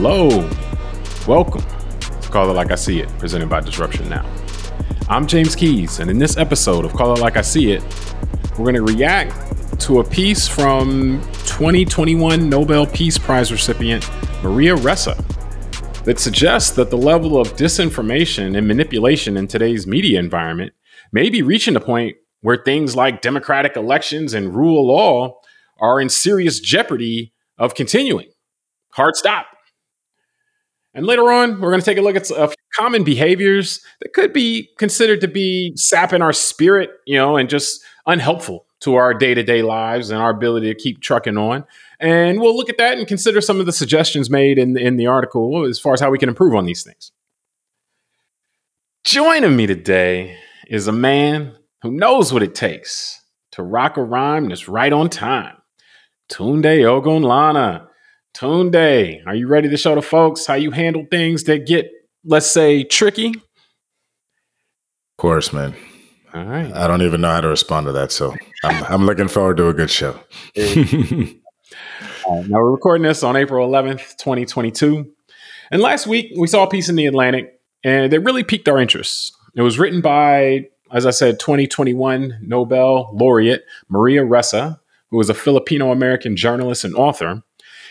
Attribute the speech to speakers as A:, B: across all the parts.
A: Hello, welcome to Call It Like I See It, presented by Disruption Now. I'm James Keys, and in this episode of Call It Like I See It, we're going to react to a piece from 2021 Nobel Peace Prize recipient Maria Ressa that suggests that the level of disinformation and manipulation in today's media environment may be reaching a point where things like democratic elections and rule of law are in serious jeopardy of continuing. Hard stop. And later on, we're going to take a look at uh, common behaviors that could be considered to be sapping our spirit, you know, and just unhelpful to our day to day lives and our ability to keep trucking on. And we'll look at that and consider some of the suggestions made in, in the article as far as how we can improve on these things. Joining me today is a man who knows what it takes to rock a rhyme that's right on time. Tunde Ogunlana. Tunde, are you ready to show the folks how you handle things that get, let's say, tricky? Of
B: course, man.
A: All right.
B: I don't even know how to respond to that, so I'm, I'm looking forward to a good show.
A: now we're recording this on April 11th, 2022. And last week we saw a piece in the Atlantic, and it really piqued our interest. It was written by, as I said, 2021 Nobel laureate Maria Ressa, who is a Filipino American journalist and author.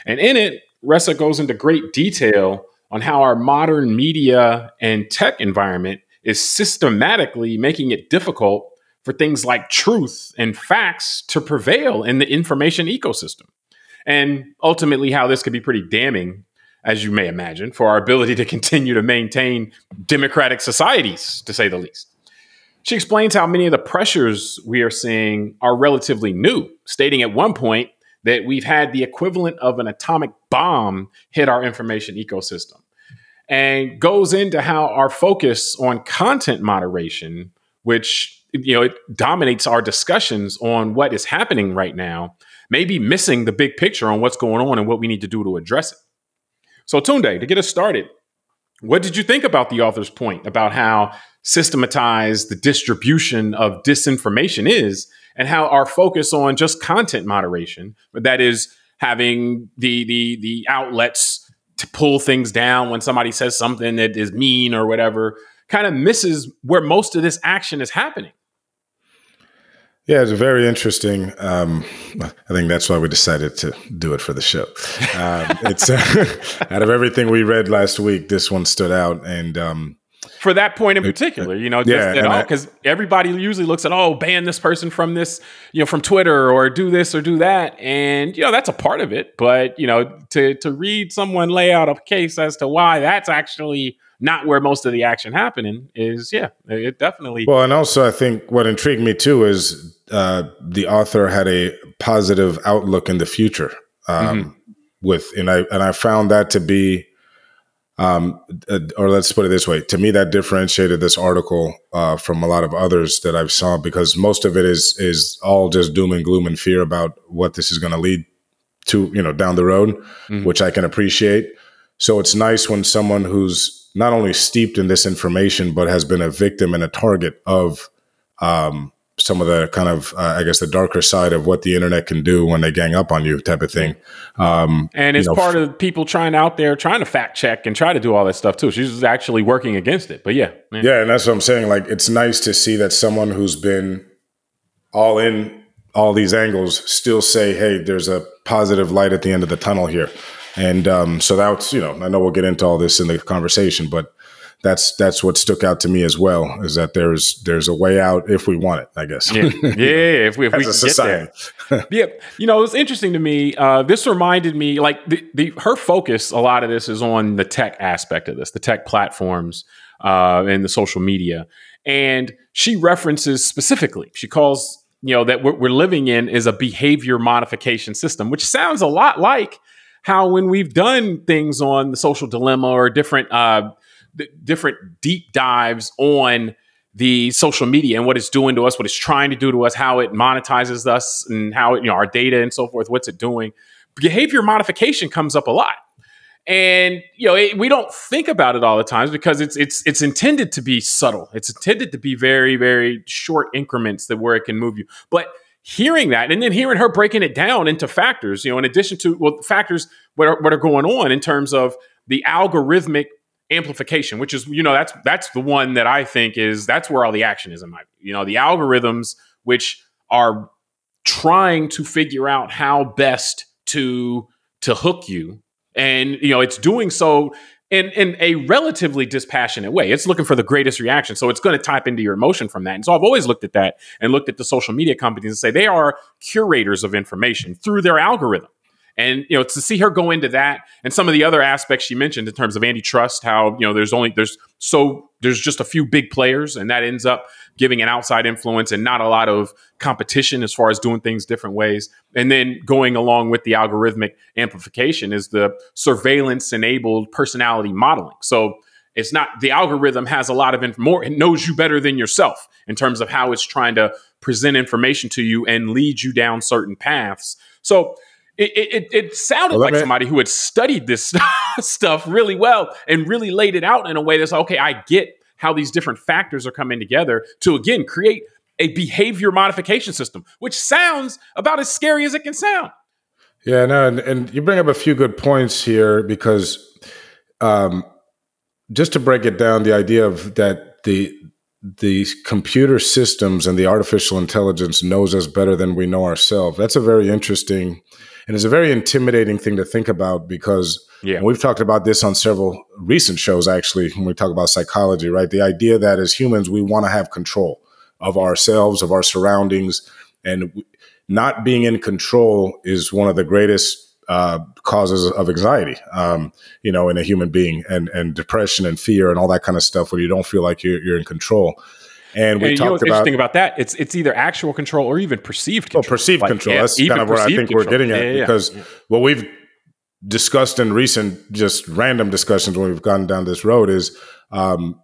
A: And in it, Ressa goes into great detail on how our modern media and tech environment is systematically making it difficult for things like truth and facts to prevail in the information ecosystem. And ultimately, how this could be pretty damning, as you may imagine, for our ability to continue to maintain democratic societies, to say the least. She explains how many of the pressures we are seeing are relatively new, stating at one point that we've had the equivalent of an atomic bomb hit our information ecosystem. And goes into how our focus on content moderation which you know it dominates our discussions on what is happening right now may be missing the big picture on what's going on and what we need to do to address it. So tunde to get us started what did you think about the author's point about how systematized the distribution of disinformation is and how our focus on just content moderation, that is having the the the outlets to pull things down when somebody says something that is mean or whatever, kind of misses where most of this action is happening.
B: Yeah, it's very interesting. Um, I think that's why we decided to do it for the show. Um, it's uh, out of everything we read last week, this one stood out, and um,
A: for that point in particular, you know, yeah, because everybody usually looks at, oh, ban this person from this, you know, from Twitter or do this or do that, and you know that's a part of it. But you know, to to read someone lay out a case as to why that's actually not where most of the action happening is, yeah, it definitely.
B: Well, and also I think what intrigued me too is uh, the author had a positive outlook in the future. Um, mm-hmm. With and I and I found that to be um, uh, or let's put it this way to me that differentiated this article uh, from a lot of others that i've saw because most of it is is all just doom and gloom and fear about what this is going to lead to you know down the road mm-hmm. which i can appreciate so it's nice when someone who's not only steeped in this information but has been a victim and a target of um, some of the kind of uh, I guess the darker side of what the internet can do when they gang up on you, type of thing.
A: Um, and it's you know, part of people trying out there trying to fact check and try to do all that stuff too. She's actually working against it. But yeah,
B: man. yeah, and that's what I'm saying. Like it's nice to see that someone who's been all in all these angles still say, "Hey, there's a positive light at the end of the tunnel here." And um, so that's you know, I know we'll get into all this in the conversation, but that's that's what stuck out to me as well is that there's there's a way out if we want it i guess.
A: Yeah. Yeah if we, if we get there. yeah you know it's interesting to me uh, this reminded me like the, the her focus a lot of this is on the tech aspect of this the tech platforms uh, and the social media. And she references specifically she calls you know that what we're living in is a behavior modification system which sounds a lot like how when we've done things on the social dilemma or different uh, different deep dives on the social media and what it's doing to us, what it's trying to do to us, how it monetizes us, and how it, you know our data and so forth. What's it doing? Behavior modification comes up a lot, and you know it, we don't think about it all the times because it's it's it's intended to be subtle. It's intended to be very very short increments that where it can move you, but hearing that and then hearing her breaking it down into factors, you know, in addition to well factors what are, what are going on in terms of the algorithmic amplification, which is you know that's that's the one that I think is that's where all the action is in my you know the algorithms which are trying to figure out how best to to hook you and you know it's doing so in in a relatively dispassionate way. It's looking for the greatest reaction. So it's going to tap into your emotion from that. And so I've always looked at that and looked at the social media companies and say they are curators of information through their algorithm. And you know, to see her go into that and some of the other aspects she mentioned in terms of antitrust, how you know there's only there's so there's just a few big players, and that ends up giving an outside influence and not a lot of competition as far as doing things different ways. And then going along with the algorithmic amplification is the surveillance enabled personality modeling. So it's not the algorithm has a lot of inf- more it knows you better than yourself in terms of how it's trying to present information to you and lead you down certain paths. So it, it, it sounded well, like me, somebody who had studied this stuff really well and really laid it out in a way that's okay. I get how these different factors are coming together to again create a behavior modification system, which sounds about as scary as it can sound.
B: Yeah, no, and, and you bring up a few good points here because um, just to break it down, the idea of that the the computer systems and the artificial intelligence knows us better than we know ourselves. That's a very interesting and it's a very intimidating thing to think about because yeah. we've talked about this on several recent shows, actually, when we talk about psychology, right? The idea that as humans, we want to have control of ourselves, of our surroundings, and not being in control is one of the greatest uh, causes of anxiety, um, you know, in a human being, and and depression and fear and all that kind of stuff, where you don't feel like you're, you're in control. And we and talked you know what's
A: about interesting about that. It's it's either actual control or even perceived control.
B: Well, perceived like, control. Yeah, That's kind of where I think control. we're getting at yeah, yeah, because what we've discussed in recent just random discussions when we've gone down this road is um,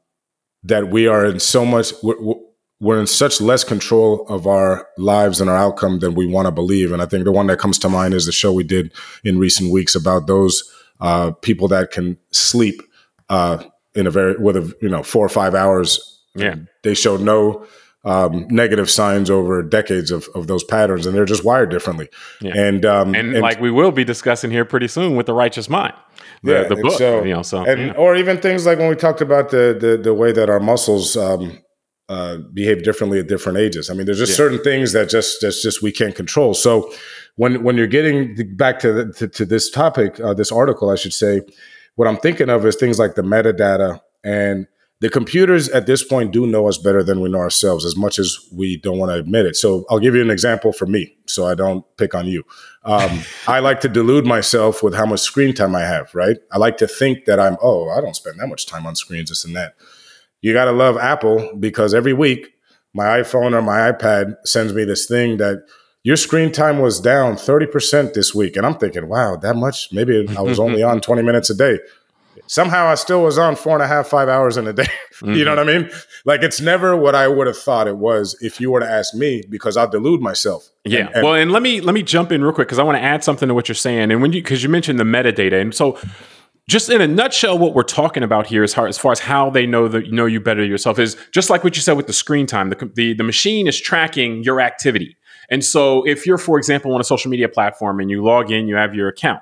B: that we are in so much we're, we're in such less control of our lives and our outcome than we want to believe. And I think the one that comes to mind is the show we did in recent weeks about those uh, people that can sleep uh, in a very with a you know four or five hours
A: yeah.
B: They showed no um, negative signs over decades of, of those patterns, and they're just wired differently.
A: Yeah. And, um, and, and like we will be discussing here pretty soon with the righteous mind, the, yeah, the book, so, you know, so
B: and, yeah. or even things like when we talked about the the, the way that our muscles um, uh, behave differently at different ages. I mean, there's just yeah. certain things that just that's just we can't control. So when when you're getting back to the, to, to, this topic, uh, this article, I should say, what I'm thinking of is things like the metadata and the computers at this point do know us better than we know ourselves, as much as we don't want to admit it. So I'll give you an example for me, so I don't pick on you. Um, I like to delude myself with how much screen time I have. Right? I like to think that I'm. Oh, I don't spend that much time on screens, this and that. You got to love Apple because every week my iPhone or my iPad sends me this thing that your screen time was down 30% this week. And I'm thinking, wow, that much? Maybe I was only on 20 minutes a day somehow I still was on four and a half, five hours in a day. Mm-hmm. you know what I mean? Like it's never what I would have thought it was if you were to ask me, because I'll delude myself.
A: Yeah. And, and well, and let me let me jump in real quick because I want to add something to what you're saying. And when you because you mentioned the metadata, and so just in a nutshell, what we're talking about here as far, as far as how they know that know you better yourself is just like what you said with the screen time. The, the, the machine is tracking your activity. And so if you're, for example, on a social media platform and you log in, you have your account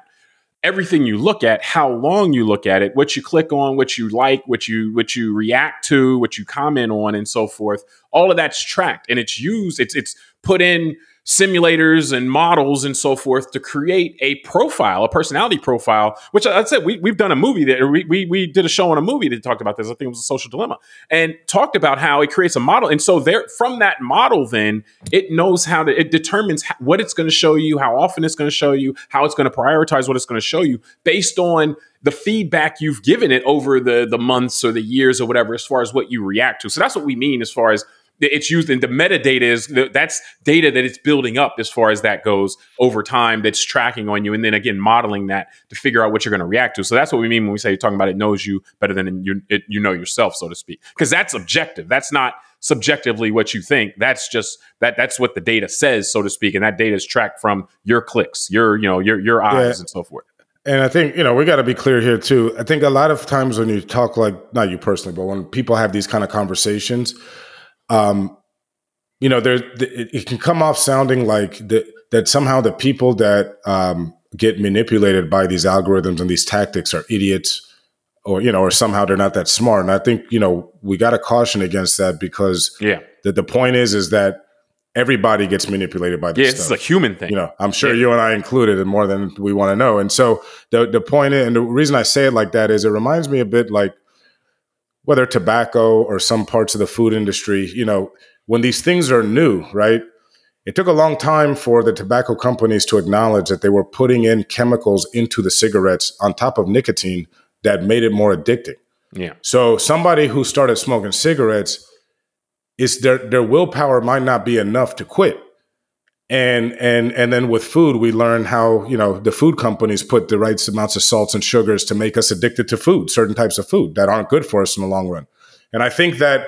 A: everything you look at, how long you look at it, what you click on, what you like, what you what you react to, what you comment on, and so forth. All of that's tracked and it's used. It's it's put in simulators and models and so forth to create a profile, a personality profile, which I said we, we've done a movie that we, we, we did a show on a movie that talked about this. I think it was a social dilemma and talked about how it creates a model. And so there from that model, then it knows how to, it determines what it's going to show you, how often it's going to show you, how it's going to prioritize what it's going to show you based on the feedback you've given it over the, the months or the years or whatever, as far as what you react to. So that's what we mean as far as it's used in the metadata is that's data that it's building up as far as that goes over time that's tracking on you and then again modeling that to figure out what you're going to react to so that's what we mean when we say talking about it knows you better than you it, you know yourself so to speak because that's objective that's not subjectively what you think that's just that that's what the data says so to speak and that data is tracked from your clicks your you know your your eyes yeah. and so forth
B: and I think, you know, we got to be clear here too. I think a lot of times when you talk like, not you personally, but when people have these kind of conversations, um, you know, there it, can come off sounding like the, that somehow the people that um, get manipulated by these algorithms and these tactics are idiots or you know, or somehow they're not that smart. And I think you know we got to caution against that because
A: yeah,
B: the the point is is that everybody gets manipulated by this.
A: Yeah,
B: stuff.
A: it's a human thing.
B: You know, I'm sure
A: Yeah.
B: you and I included in more than we want to know. And so the the point is, and the reason I say it like that is it reminds me a bit like whether tobacco or some parts of the food industry, you know, when these things are new, right? It took a long time for the tobacco companies to acknowledge that they were putting in chemicals into the cigarettes on top of nicotine that made it more addicting.
A: Yeah,
B: So somebody who started smoking cigarettes is their their willpower might not be enough to quit. And and and then with food, we learn how you know the food companies put the right amounts of salts and sugars to make us addicted to food, certain types of food that aren't good for us in the long run. And I think that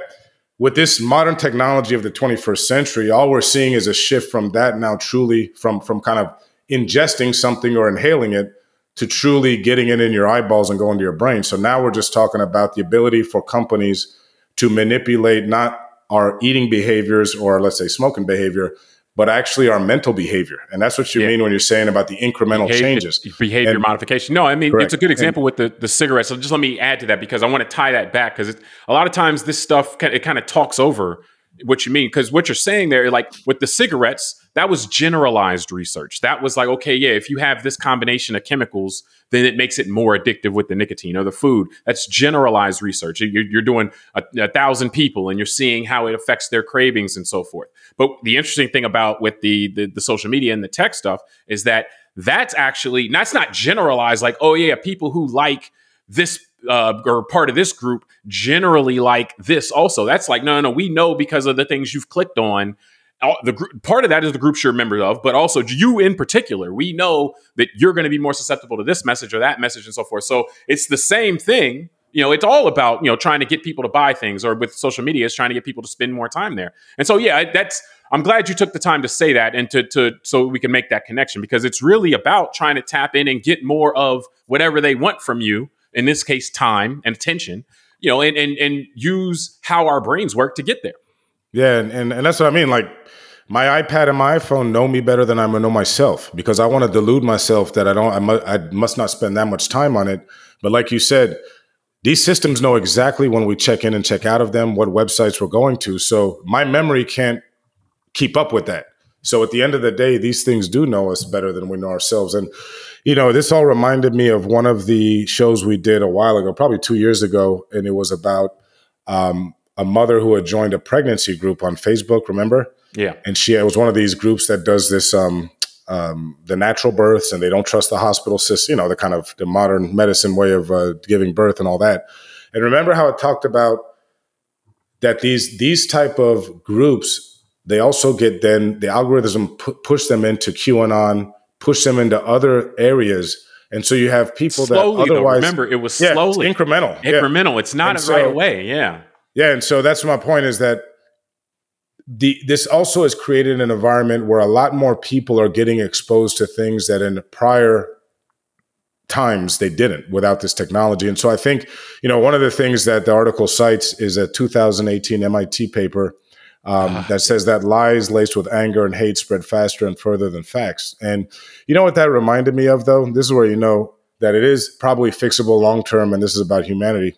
B: with this modern technology of the 21st century, all we're seeing is a shift from that now truly from from kind of ingesting something or inhaling it to truly getting it in your eyeballs and going to your brain. So now we're just talking about the ability for companies to manipulate not our eating behaviors or let's say smoking behavior, but actually our mental behavior. And that's what you
A: Yeah.
B: mean when you're saying about the incremental
A: Behavior-
B: changes.
A: behavior
B: And-
A: modification. No, I mean
B: Correct.
A: it's a good example with the the cigarettes. So just let me add to that because I want to tie that back because a lot of times this stuff it kind of talks over what you mean because what you're saying there, like with the cigarettes, that was generalized research. That was like, okay, yeah, if you have this combination of chemicals, then it makes it more addictive with the nicotine or the food. That's generalized research. You're, you're doing a, a thousand people and you're seeing how it affects their cravings and so forth. But the interesting thing about with the, the the social media and the tech stuff is that that's actually that's not generalized like oh yeah people who like this uh, or part of this group generally like this also. That's like no no we know because of the things you've clicked on. The gr- part of that is the groups you're a member of but also you in particular. We know that you're going to be more susceptible to this message or that message and so forth. So it's the same thing you know it's all about you know trying to get people to buy things or with social media it's trying to get people to spend more time there and so yeah that's i'm glad you took the time to say that and to to so we can make that connection because it's really about trying to tap in and get more of whatever they want from you in this case time and attention you know and and, and use how our brains work to get there
B: Yeah, and, and and that's what I mean. Like my iPad and my iPhone know me better than I know myself because I want to delude myself that I don't. I, mu- I must not spend that much time on it. But like you said, these systems know exactly when we check in and check out of them, what websites we're going to. So my memory can't keep up with that. So at the end of the day, these things do know us better than we know ourselves. And you know, this all reminded me of one of the shows we did a while ago, probably two years ago, and it was about um, a mother who had joined a pregnancy group on Facebook. Remember?
A: yeah
B: and she it was one of these groups that does this um, um, the natural births and they don't trust the hospital system you know the kind of the modern medicine way of uh, giving birth and all that. And remember how it talked about that these these type of groups they also get then the algorithm pu- push them into qanon push them into other areas. And so you have people
A: slowly
B: that
A: though
B: otherwise
A: rember it was
B: yeah,
A: slowly.
B: incremental. Yeah.
A: incremental. It's not
B: And
A: right
B: so-
A: away. Yeah.
B: Yeah, and so that's my point is that the this also has created an environment where a lot more people are getting exposed to things that in prior times they didn't without this technology. And so I think, you know, one of the things that the article cites is a 2018 MIT paper um,
A: Ah.
B: that says that lies laced with anger and hate spread faster and further than facts. And you know what that reminded me of, though? This is where you know that it is probably fixable long term, and this is about humanity.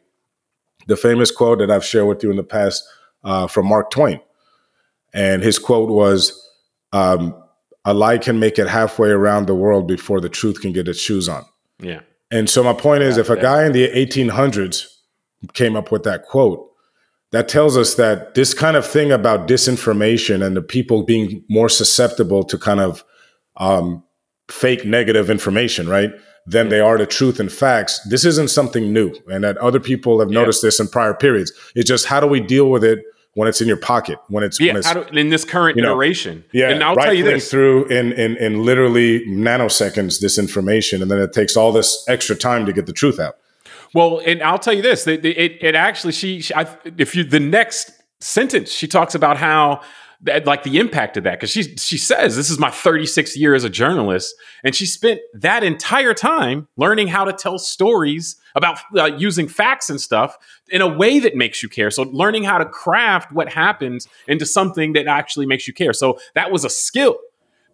B: The famous quote that I've shared with you in the past uh, from Mark Twain. And his quote was, um, A lie can make it halfway around the world before the truth can get its shoes on.
A: yeah
B: And so my point is,
A: Yeah,
B: if a
A: yeah.
B: guy in the 1800s came up with that quote, that tells us that this kind of thing about disinformation and the people being more susceptible to kind of um, fake negative information, right, than they are to truth and facts. This isn't something new, and that other people have
A: Yeah.
B: noticed this in prior periods. It's just how do we deal with it when it's in your pocket, when it's when
A: yeah
B: it's
A: how do, in this current
B: you know,
A: iteration
B: yeah,
A: and i'll tell you this
B: through in, in in literally nanoseconds this information, and then it takes all this extra time to get the truth out.
A: Well, and I'll tell you this: it, it, it actually she, she I, if you the next sentence she talks about how that, like the impact of that. Because she she says this is my 36th year as a journalist and she spent that entire time learning how to tell stories about uh, using facts and stuff in a way that makes you care. So learning how to craft what happens into something that actually makes you care. So that was a skill.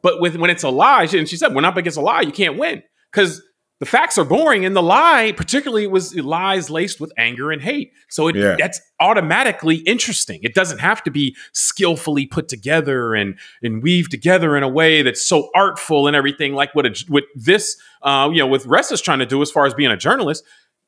A: But with when it's a lie and she said when up against a lie. You can't win. Because the facts are boring and the lie particularly was lies laced with anger and hate. So it,
B: Yeah.
A: that's automatically interesting. It doesn't have to be skillfully put together and and weaved together in a way that's so artful and everything like what a, what this uh, you know with Ressa is trying to do as far as being a journalist.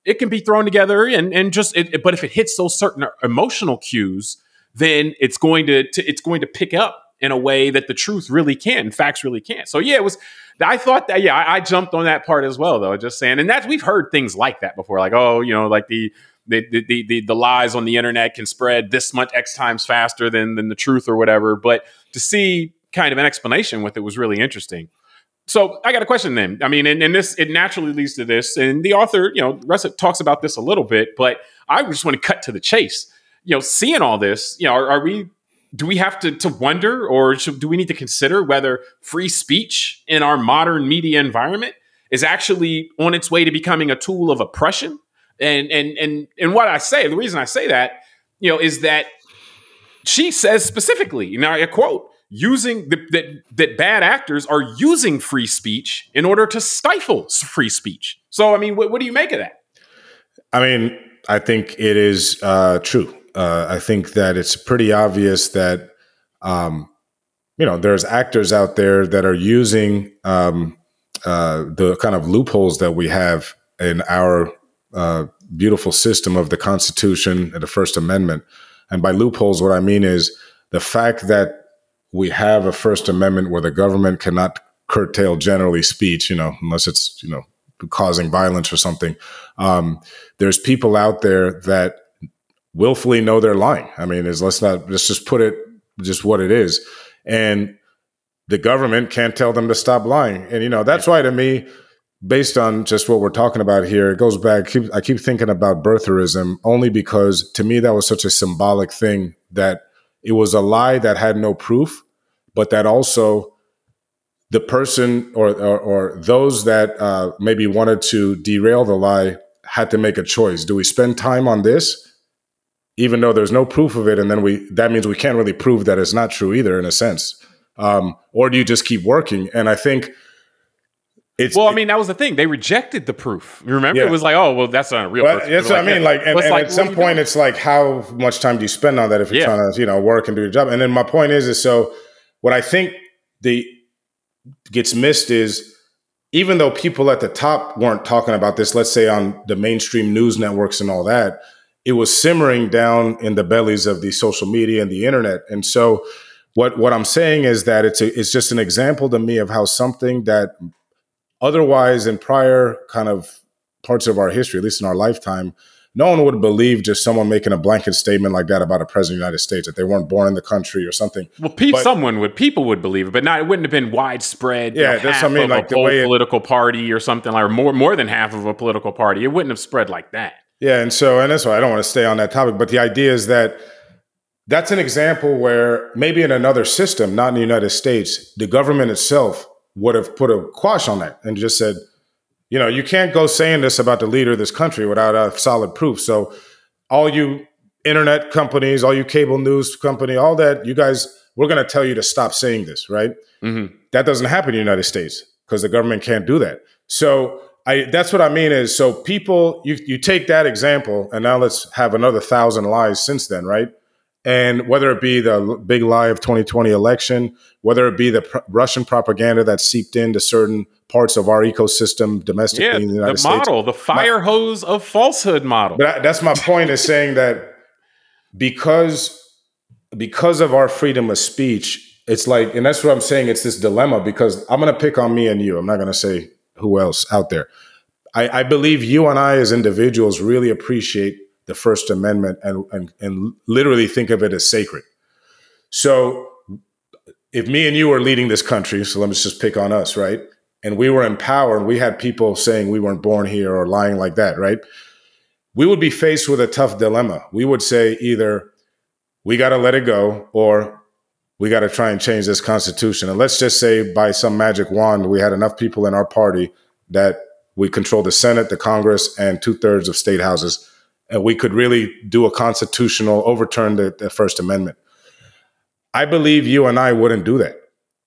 A: It can be thrown together and and just it, it- but if it hits those certain emotional cues then it's going to, to it's going to pick up in a way that the truth really can facts really can't so yeah it was I thought that, yeah, I, I jumped on that part as well, though. Just saying, and that's we've heard things like that before, like, oh, you know, like the the the the, the, lies on the internet can spread this much x times faster than than the truth or whatever. But to see kind of an explanation with it was really interesting. So I got a question then. I mean, and, and this it naturally leads to this, and the author, you know, Ressa talks about this a little bit, but I just want to cut to the chase. You know, seeing all this, you know, are, are we do we have to, to wonder or should, do we need to consider whether free speech in our modern media environment is actually on its way to becoming a tool of oppression? And and and and what i say the reason i say that you know is that she says specifically now i quote using the, that that bad actors are using free speech in order to stifle free speech. So i mean what, what do you make of that?
B: I mean, I think it is uh, true. Uh, I think that it's pretty obvious that um, you know there's actors out there that are using um, uh, the kind of loopholes that we have in our uh, beautiful system of the Constitution and the First Amendment. And by loopholes, what I mean is the fact that we have a First Amendment where the government cannot curtail generally speech, you know, unless it's you know causing violence or something. Um, there's people out there that willfully know they're lying. I mean, is let's not let's just put it just what it is, and the government can't tell them to stop lying. And you know that's why to me, based on just what we're talking about here, it goes back. Keep, I keep thinking about birtherism only because to me that was such a symbolic thing that it was a lie that had no proof, but that also the person or or, or those that uh, maybe wanted to derail the lie had to make a choice. Do we spend time on this, even though there's no proof of it, and then we that means we can't really prove that it's not true either, in a sense, um, or do you just keep working? And I think it's
A: well i mean that was the thing they rejected the proof You remember
B: Yeah.
A: it was like oh well that's not a real
B: Well, that's what I mean. Like, and, and
A: like,
B: at some point,
A: doing?
B: it's like, how much time do you spend on that if you're
A: Yeah.
B: trying to, you know, work and do your job? And then my point is, is so what I think the gets missed is even though people at the top weren't talking about this, let's say on the mainstream news networks and all that, it was simmering down in the bellies of the social media and the internet. And so, what what I'm saying is that it's a, it's just an example to me of how something that otherwise in prior kind of parts of our history, at least in our lifetime, no one would believe just someone making a blanket statement like that about a president of the United States that they weren't born in the country or something.
A: Well, pe-
B: But-
A: someone would, people would believe it, but not. It wouldn't have been widespread. you
B: Yeah,
A: know,
B: that's I mean, like
A: a
B: the
A: whole
B: way it-
A: political party or something like, or more, more than half of a political party. It wouldn't have spread like that.
B: Yeah, and so and that's why I don't want to stay on that topic, but the idea is that that's an example where maybe in another system, not in the United States, the government itself would have put a quash on that and just said, you know, you can't go saying this about the leader of this country without a solid proof. So all you internet companies, all you cable news company, all that, you guys, we're going to tell you to stop saying this, right?
A: hmm
B: That doesn't happen in the United States because the government can't do that. So I that's what I mean is so people you you take that example and now let's have another thousand lies since then, right? And whether it be the big lie of 2020 election, whether it be the pr- Russian propaganda that seeped into certain parts of our ecosystem domestically
A: Yeah,
B: in the
A: the
B: United States.
A: The model, the fire hose of falsehood model.
B: But I, that's my point is saying that because because of our freedom of speech, it's like, and that's what I'm saying. It's this dilemma because I'm going to pick on me and you. I'm not going to say who else out there. I, I believe you and I as individuals really appreciate the First Amendment and, and and literally think of it as sacred. So if me and you were leading this country, so let me just pick on us, right? And we were in power and we had people saying we weren't born here or lying like that, right? We would be faced with a tough dilemma. We would say either we got to let it go or we got to try and change this constitution. And let's just say by some magic wand, we had enough people in our party that we control the Senate, the Congress, and two thirds of state houses. And we could really do a constitutional overturn the, the First Amendment. I believe you and I wouldn't do that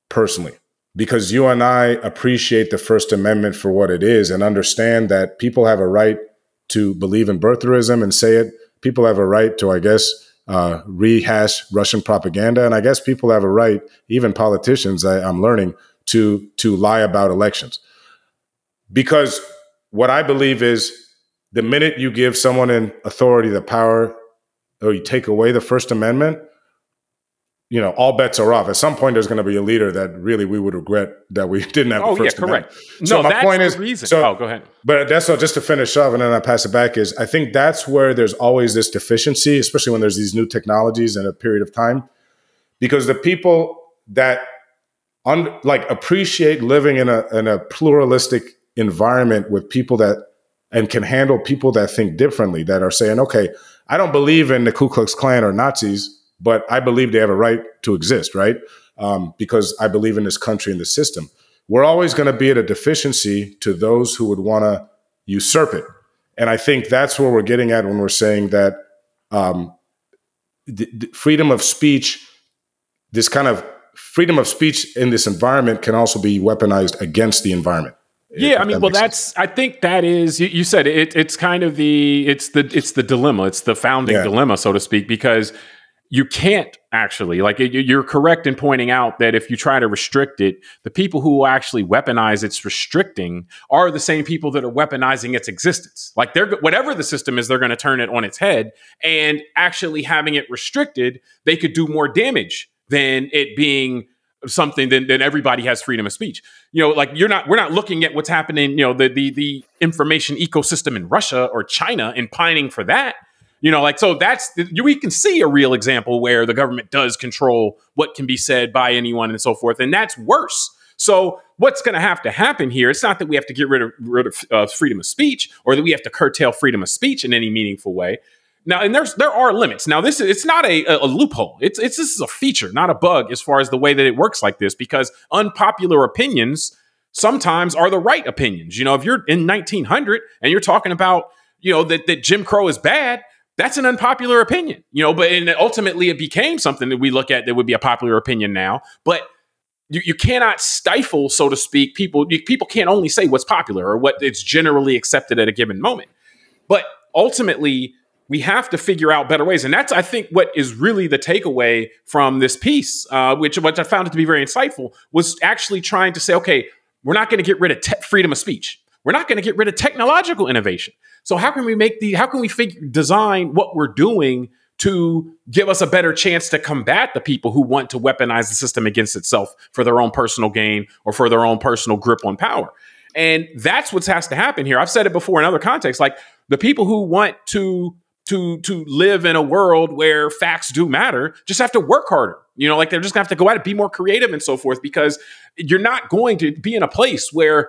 B: personally because you and I appreciate the First Amendment for what it is and understand that people have a right to believe in birtherism and say it. People have a right to, I guess, uh, rehash Russian propaganda, and I guess people have a right, even politicians, I, I'm learning, to to lie about elections. Because what I believe is the minute you give someone in authority the power, or you take away the First Amendment, you know, all bets are off. At some point, there's going to be a leader that really we would regret that we didn't have.
A: Oh
B: the first
A: yeah, correct.
B: So
A: no,
B: my point is,
A: reason.
B: so-
A: oh, go ahead.
B: but that's all. Just to finish off, and then I pass it back. Is I think that's where there's always this deficiency, especially when there's these new technologies in a period of time, because the people that un, like appreciate living in a in a pluralistic environment with people that and can handle people that think differently, that are saying, okay, I don't believe in the Ku Klux Klan or Nazis, but I believe they have a right to exist, right? Um, because I believe in this country and the system. We're always going to be at a deficiency to those who would want to usurp it. And I think that's where we're getting at when we're saying that um, the, the freedom of speech, this kind of freedom of speech in this environment can also be weaponized against the environment.
A: Yeah, I mean,
B: that
A: well,
B: makes sense.
A: that's. I think that is. You, you said it. It's kind of the. It's the. It's the dilemma. It's the founding
B: Yeah.
A: dilemma, so to speak, because you can't actually like you- you're correct in pointing out that if you try to restrict it, the people who will actually weaponize its restricting are the same people that are weaponizing its existence. Like they're whatever the system is, they're going to turn it on its head, and actually having it restricted, they could do more damage than it being something then then everybody has freedom of speech you know like you're not we're not looking at what's happening you know the the the information ecosystem in russia or china and pining for that you know like so that's we can see a real example where the government does control what can be said by anyone and so forth and that's worse so what's going to have to happen here it's not that we have to get rid of, rid of uh, freedom of speech or that we have to curtail freedom of speech in any meaningful way now, and there's there are limits. Now, this is it's not a, a loophole. It's it's this is a feature, not a bug, as far as the way that it works like this, because unpopular opinions sometimes are the right opinions. You know, if you're in 1900 and you're talking about you know that that Jim Crow is bad, that's an unpopular opinion. You know, but and ultimately it became something that we look at that would be a popular opinion now, but. You, you cannot stifle, so to speak, people. You, people can't only say what's popular or what it's generally accepted at a given moment. But ultimately, we have to figure out better ways. And that's, I think, what is really the takeaway from this piece, uh, which, which I found it to be very insightful, was actually trying to say, okay, we're not going to get rid of te- freedom of speech. We're not going to get rid of technological innovation. So how can we make the, how can we figure, design what we're doing to give us a better chance to combat the people who want to weaponize the system against itself for their own personal gain or for their own personal grip on power? And that's what has to happen here. I've said it before in other contexts, like the people who want to to to live in a world where facts do matter just have to work harder you know like they're just gonna have to go out and be more creative and so forth because you're not going to be in a place where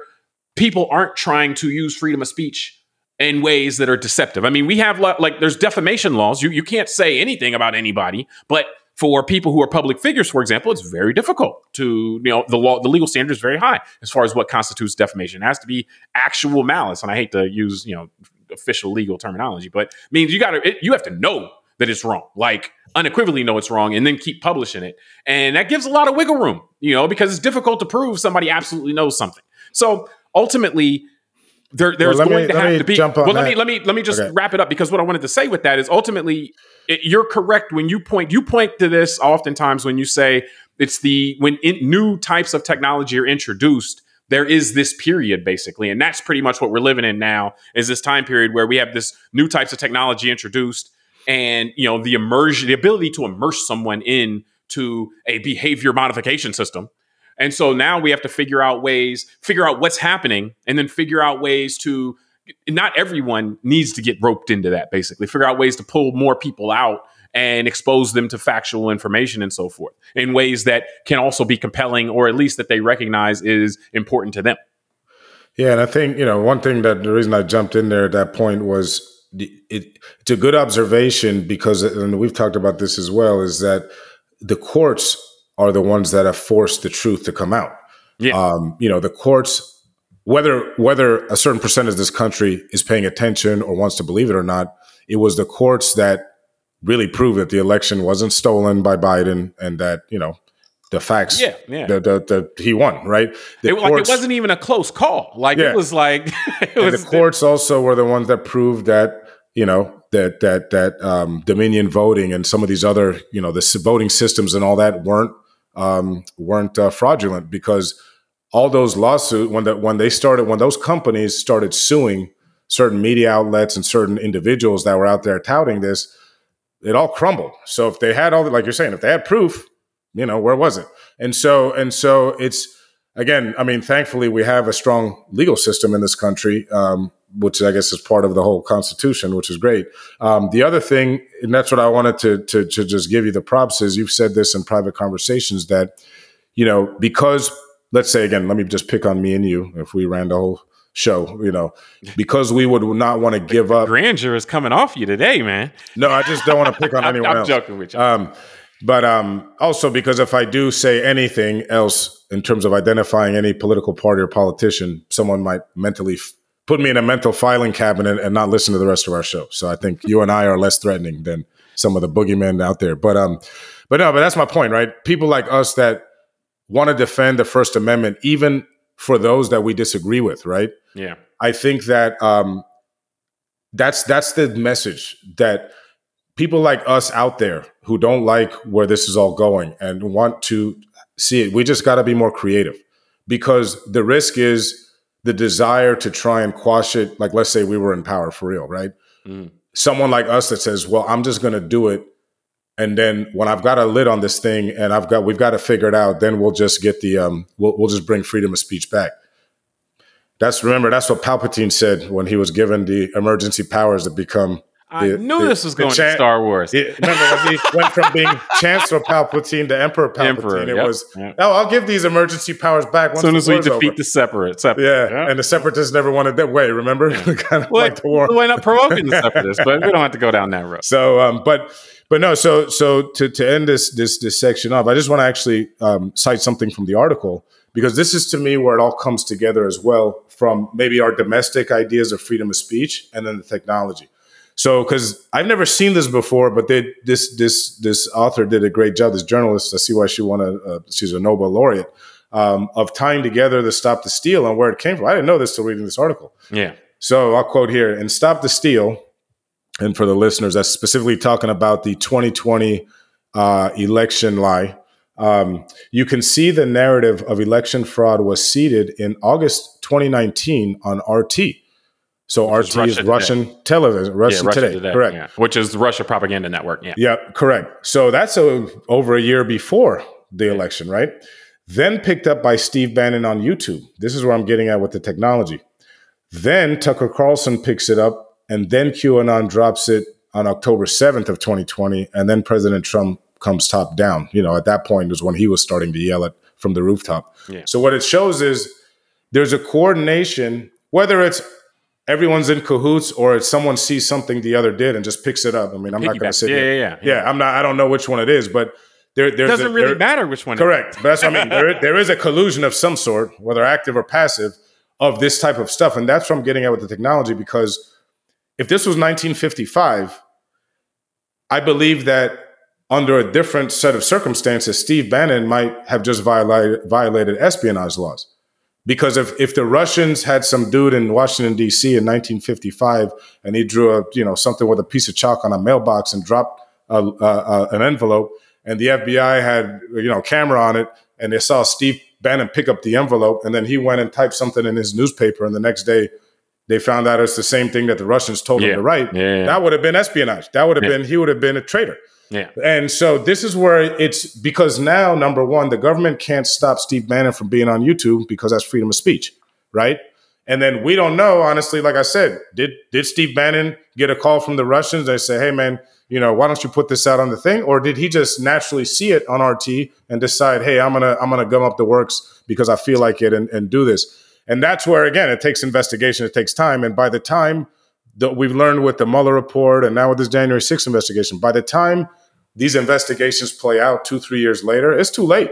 A: people aren't trying to use freedom of speech in ways that are deceptive. I mean we have like there's defamation laws. You, you can't say anything about anybody but for people who are public figures for example it's very difficult to you know the law the legal standard is very high as far as what constitutes defamation. It has to be actual malice and i hate to use you know official legal terminology, but means you got to you have to know that it's wrong, like unequivocally know it's wrong, and then keep publishing it, and that gives a lot of wiggle room, you know, because it's difficult to prove somebody absolutely knows something. So ultimately, there, there's
B: me-
A: going to have to be. well, let
B: that.
A: me let me let me just
B: Okay.
A: wrap it up because what I wanted to say with that is ultimately it, you're correct when you point you point to this oftentimes when you say it's the when in, new types of technology are introduced there is this period basically and that's pretty much what we're living in now is this time period where we have this new types of technology introduced and you know the immersion the ability to immerse someone in to a behavior modification system and so now we have to figure out ways figure out what's happening and then figure out ways to not everyone needs to get roped into that basically. Figure out ways to pull more people out and expose them to factual information and so forth in ways that can also be compelling or at least that they recognize is important to them.
B: Yeah, and I think you know one thing that the reason I jumped in there at that point was it, it's a good observation because, and we've talked about this as well, is that the courts are the ones that have forced the truth to come out.
A: Yeah.
B: Um, you know, the courts, whether whether a certain percentage of this country is paying attention or wants to believe it or not, it was the courts that really proved that the election wasn't stolen by Biden and that you know the facts.
A: Yeah, yeah.
B: The, the, the he won, right? The
A: it, like, it wasn't even a close call. Like
B: Yeah.
A: it was like it
B: and
A: was
B: the courts also were the ones that proved that you know that that that um, Dominion voting and some of these other you know the voting systems and all that weren't um, weren't uh, fraudulent because all those lawsuits when the, when they started when those companies started suing certain media outlets and certain individuals that were out there touting this, it all crumbled. So if they had all the, like you're saying, if they had proof, you know where was it? And so and so it's again, I mean, thankfully we have a strong legal system in this country, um, which I guess is part of the whole Constitution, which is great. Um, the other thing, and that's what I wanted to, to to just give you the props is you've said this in private conversations that you know because let's say again, let me just pick on me and you if we ran the whole show, you know, because we would not want to give up.
A: grandeur is coming off you today, man.
B: No, I just don't want to pick on
A: I'm,
B: anyone
A: I'm joking with you.
B: Um, but um, also because if I do say anything else in terms of identifying any political party or politician, someone might mentally f- put me in a mental filing cabinet and not listen to the rest of our show. So I think you and I are less threatening than some of the boogeymen out there. But um, but no, but that's my point, right? People like us that want to defend the First Amendment, even for those that we disagree with, right?
A: yeah.
B: I think that um, that's that's the message that people like us out there who don't like where this is all going and want to see it. We just got to be more creative because the risk is the desire to try and quash it. Like let's say we were in power for real, right?
A: Mhm.
B: Someone like us that says, "Well, I'm just going to do it." And then when I've got a lid on this thing and I've got we've got to figure it out, then we'll just get the um we'll we'll just bring freedom of speech back. That's remember that's what Palpatine said when he was given the emergency powers to become.
A: I
B: the-
A: knew
B: the-
A: this was going to Star Wars.
B: Yeah, remember when he went from being Chancellor Palpatine to Emperor Palpatine?
A: Emperor,
B: it
A: yep,
B: was
A: yep.
B: oh, I'll give these emergency powers back once
A: as soon as we defeat
B: over."
A: the separate, separate.
B: Yeah, and the separatists never wanted that way. Remember, kind of
A: well,
B: like the war.
A: we're not provoking the separatists, but we don't have to go down that road.
B: So, um, but but no. So so to to end this this this section off, I just want to actually um, cite something from the article because this is to me where it all comes together as well from maybe our domestic ideas of freedom of speech and then the technology. So, because I've never seen this before, but they, this this this author did a great job. This journalist, I see why she won a. Uh, she's a Nobel laureate um, of tying together the Stop the Steal and where it came from. I didn't know this till reading this article.
A: Yeah.
B: So I'll quote here and Stop the Steal. And for the listeners, that's specifically talking about the 2020 uh, election lie. Um, you can see the narrative of election fraud was seeded in August 2019 on RT. So
A: Which is
B: RT is
A: Russia
B: Russian television, Russian
A: yeah, Russia
B: today,
A: Today,
B: correct?
A: yeah. Which is the Russia propaganda network. Yeah.
B: Yeah, correct. So that's a, over a year before the election, right? Then picked up by Steve Bannon on YouTube. This is where I'm getting at with the technology. Then Tucker Carlson picks it up, and then QAnon drops it on October 7th of 2020, and then President Trump comes top down. You know, at that point was when he was starting to yell it from the rooftop.
A: Yeah.
B: So what it shows is there's a coordination, whether it's everyone's in cahoots or someone sees something the other did and just picks it up. I mean, I'm not going to
A: Piggyback.
B: sit
A: yeah,
B: here.
A: yeah, yeah,
B: Yeah, I'm not. I don't know which one it is, but there, there's
A: doesn't
B: a,
A: really
B: there-
A: matter which one. it-
B: Correct. But that's what I mean. There, there is a collusion of some sort, whether active or passive, of this type of stuff, and that's what I'm getting at with the technology. Because if this was 1955, I believe that under a different set of circumstances, Steve Bannon might have just violated, violated espionage laws. Because if, if the Russians had some dude in Washington D.C. in 1955 and he drew a you know something with a piece of chalk on a mailbox and dropped a, a, a, an envelope, and the FBI had you know camera on it, and they saw Steve Bannon pick up the envelope, and then he went and typed something in his newspaper, and the next day they found out it's the same thing that the Russians told
A: Yeah.
B: him to write.
A: Yeah, yeah.
B: That would have been espionage. That would have been he would have been a traitor.
A: Yeah.
B: And so this is where it's because now, number one, the government can't stop Steve Bannon from being on YouTube because that's freedom of speech, right? And then we don't know, honestly, like I said, did did Steve Bannon get a call from the Russians? They say, hey man, you know, why don't you put this out on the thing? Or did he just naturally see it on RT and decide, hey, I'm gonna I'm gonna gum up the works because I feel like it and, and do this? And that's where again it takes investigation, it takes time. And by the time that we've learned with the Mueller report and now with this January 6th investigation, by the time these investigations play out two, three years later, it's too late.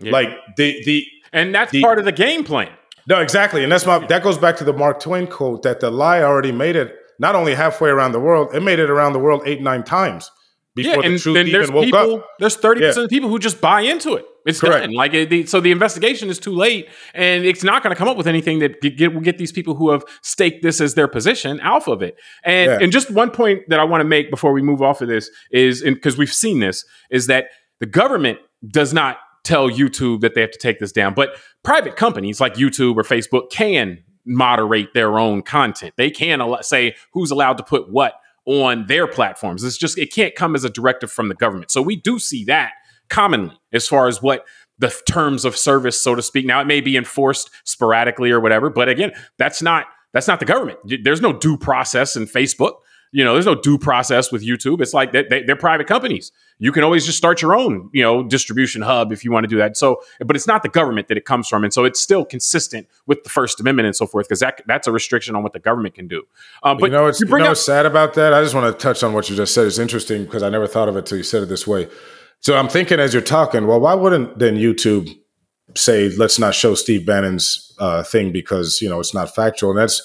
A: Yeah.
B: Like the the
A: And that's
B: The-
A: part of the game plan.
B: no, exactly. And that's my that goes back to the Mark Twain quote that the lie already made it not only halfway around the world, it made it around the world eight, nine times.
A: Before yeah, and the truth then there's people, up. There's 30% yeah. of people who just buy into it. It's Correct. done. Like it, so the investigation is too late and it's not going to come up with anything that get, will get these people who have staked this as their position off of it. And, yeah. and just one point that I want to make before we move off of this is, because we've seen this, is that the government does not tell YouTube that they have to take this down, but private companies like YouTube or Facebook can moderate their own content. They can al- say who's allowed to put what on their platforms. It's just it can't come as a directive from the government. So we do see that commonly as far as what the terms of service, so to speak. Now it may be enforced sporadically or whatever, but again, that's not that's not the government. There's no due process in Facebook. You know, there's no due process with YouTube. It's like they, they, they're private companies. You can always just start your own, you know, distribution hub if you want to do that. So, but it's not the government that it comes from, and so it's still consistent with the First Amendment and so forth because that that's a restriction on what the government can do.
B: Um, but you know, what's, you, you know up- what's sad about that? I just want to touch on what you just said. It's interesting because I never thought of it till you said it this way. So I'm thinking as you're talking, well, why wouldn't then YouTube say let's not show Steve Bannon's uh, thing because you know it's not factual, and that's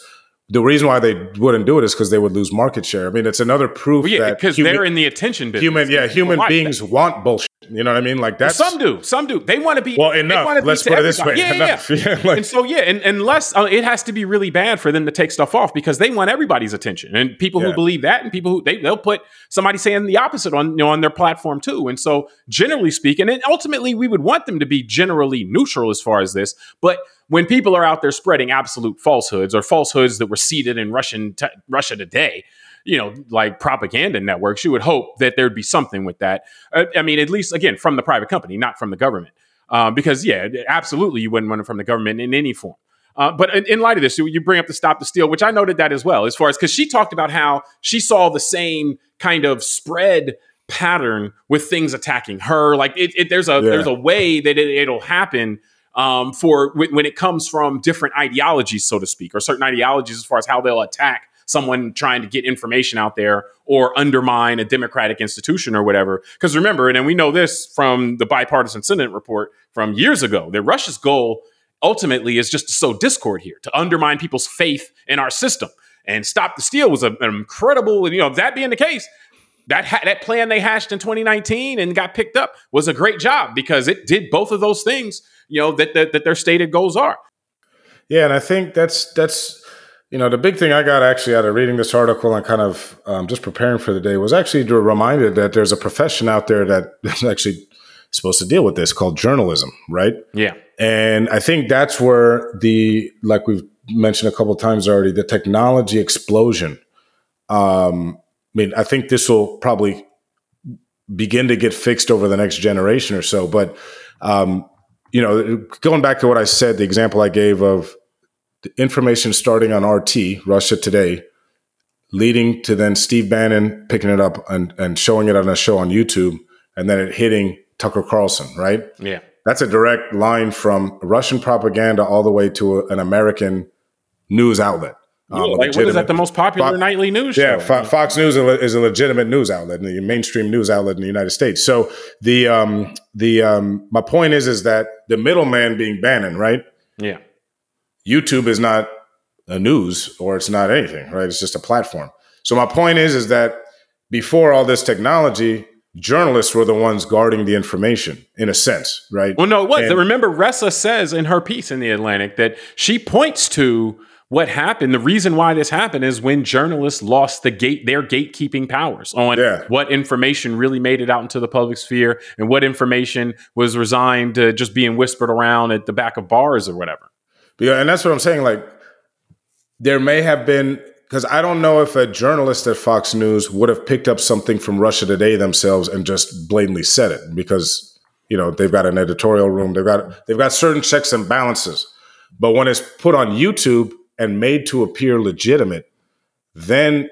B: the reason why they wouldn't do it is because they would lose market share. I mean, it's another proof well, yeah,
A: that because they're in the attention business.
B: Human, yeah, human beings that. want bullshit. You know what I mean? Like that.
A: Well, some do, some do. They want to be
B: well enough. Let's put it this way.
A: Yeah, enough. yeah. yeah like, and so yeah, and unless uh, it has to be really bad for them to take stuff off because they want everybody's attention, and people yeah. who believe that, and people who they they'll put somebody saying the opposite on you know on their platform too. And so generally speaking, and ultimately we would want them to be generally neutral as far as this, but when people are out there spreading absolute falsehoods or falsehoods that were seeded in Russian t- Russia today, you know, like propaganda networks, you would hope that there'd be something with that. Uh, I mean, at least again from the private company, not from the government, um, because yeah, absolutely, you wouldn't want it from the government in any form. Uh, but in, in, light of this, you, you bring up the stop the steal, which I noted that as well, as far as because she talked about how she saw the same kind of spread pattern with things attacking her. Like it, it there's a yeah. there's a way that it, it'll happen um, for when it comes from different ideologies, so to speak, or certain ideologies as far as how they'll attack someone trying to get information out there or undermine a democratic institution or whatever. Because remember, and we know this from the bipartisan Senate report from years ago, that Russia's goal ultimately is just to sow discord here, to undermine people's faith in our system. And Stop the Steal was a, an incredible, you know, that being the case, that ha- that plan they hashed in 2019 and got picked up was a great job because it did both of those things you know that, that that their stated goals are.
B: Yeah, and I think that's that's you know the big thing I got actually out of reading this article and kind of um, just preparing for the day was actually reminded that there's a profession out there that is actually supposed to deal with this called journalism, right?
A: Yeah,
B: and I think that's where the like we've mentioned a couple times already the technology explosion. Um, I mean, I think this will probably begin to get fixed over the next generation or so, but um, you know, going back to what I said, the example I gave of the information starting on RT, Russia Today, leading to then Steve Bannon picking it up and, and showing it on a show on YouTube, and then it hitting Tucker Carlson, right?
A: Yeah.
B: That's a direct line from Russian propaganda all the way to a, an American news outlet.
A: Um, like, what is that? The most popular Fo- nightly news
B: yeah, show? Fo- Fox News is a legitimate news outlet, the mainstream news outlet in the United States. So the um, the um, my point is is that the middleman being Bannon, right?
A: Yeah,
B: YouTube is not a news or it's not anything, right? It's just a platform. So my point is is that before all this technology, journalists were the ones guarding the information in a sense, right?
A: Well, no, it was. And, Remember, Ressa says in her piece in the Atlantic that she points to what happened the reason why this happened is when journalists lost the gate their gatekeeping powers on yeah. what information really made it out into the public sphere and what information was resigned to just being whispered around at the back of bars or whatever
B: yeah and that's what i'm saying like there may have been because i don't know if a journalist at fox news would have picked up something from russia today themselves and just blatantly said it because you know they've got an editorial room they've got they've got certain checks and balances but when it's put on youtube and made to appear legitimate, then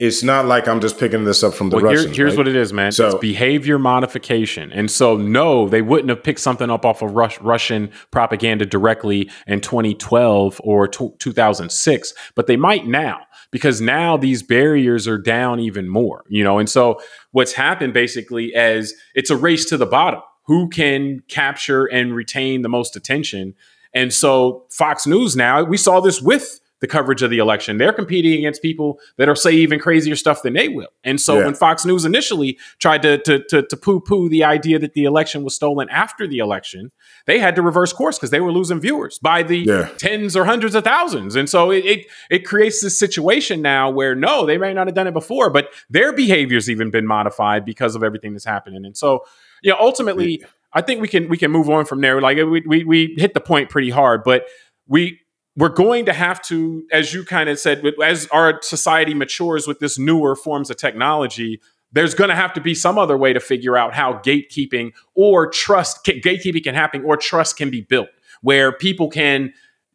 B: it's not like I'm just picking this up from the well, Russians.
A: Here, here's
B: right?
A: what it is, man. So, it's behavior modification. And so, no, they wouldn't have picked something up off of Rus- Russian propaganda directly in 2012 or t- 2006, but they might now because now these barriers are down even more, you know. And so, what's happened basically is it's a race to the bottom. Who can capture and retain the most attention? And so Fox News now, we saw this with the coverage of the election. They're competing against people that are say even crazier stuff than they will. And so yeah. when Fox News initially tried to, to, to, to poo poo the idea that the election was stolen after the election, they had to reverse course because they were losing viewers by the yeah. tens or hundreds of thousands. And so it, it, it creates this situation now where no, they may not have done it before, but their behavior's even been modified because of everything that's happening. And so, you know, ultimately, I think we can we can move on from there. Like we we, we hit the point pretty hard, but we we're going to have to, as you kind of said, as our society matures with this newer forms of technology, there's going to have to be some other way to figure out how gatekeeping or trust gatekeeping can happen or trust can be built where people can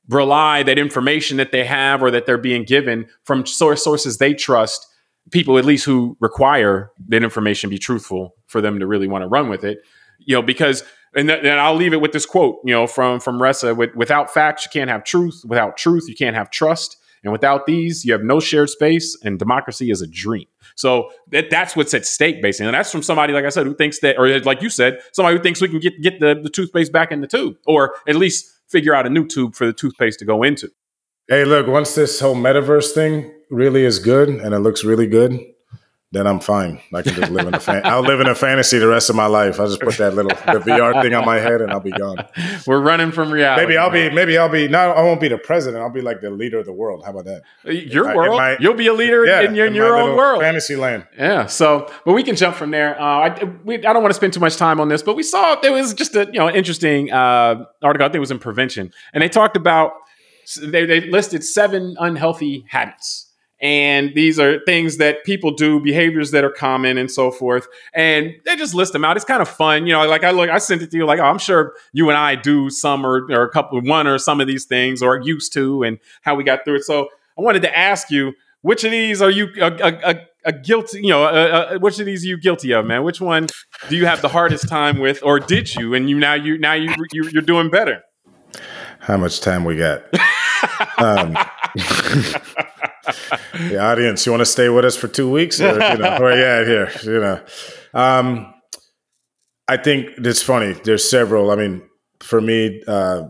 A: rely that information that they have or that they're being given from source sources they trust people at least who require that information be truthful for them to really want to run with it you know because and then I'll leave it with this quote, you know, from from Ressa: with, "Without facts, you can't have truth. Without truth, you can't have trust. And without these, you have no shared space. And democracy is a dream." So that, that's what's at stake, basically. And that's from somebody, like I said, who thinks that, or like you said, somebody who thinks we can get get the, the toothpaste back in the tube, or at least figure out a new tube for the toothpaste to go into.
B: Hey, look, once this whole metaverse thing really is good and it looks really good, then I'm fine. I can just live in a fan. I'll live in a fantasy the rest of my life. I'll just put that little the VR thing on my head and I'll be gone.
A: We're running from reality.
B: Maybe I'll be. Maybe I'll be. No, I won't be the president. I'll be like the leader of the world. How about that?
A: Uh, your world. My, You'll be a leader yeah, in your, in your own world,
B: fantasy land.
A: Yeah. So, but we can jump from there. Uh, I, we, I don't want to spend too much time on this, but we saw there was just a you know interesting uh, article. I think it was in Prevention, and they talked about they, they listed seven unhealthy habits and these are things that people do behaviors that are common and so forth. And they just list them out. It's kind of fun you know like i look i sent it to you like oh, i'm sure you and i do some or, or a couple one or some of these things or used to and how we got through it. So i wanted to ask you which of these are you a, a, a, a guilty you know a, which of these are you guilty of man? Which one do you have the hardest time with or did you? And you now you now you, you you're doing better.
B: How much time we got? Um, the audience, you want to stay with us for two weeks? Or, you know, or yeah, here, you know. Um, I think it's funny. There's several. I mean, for me, uh,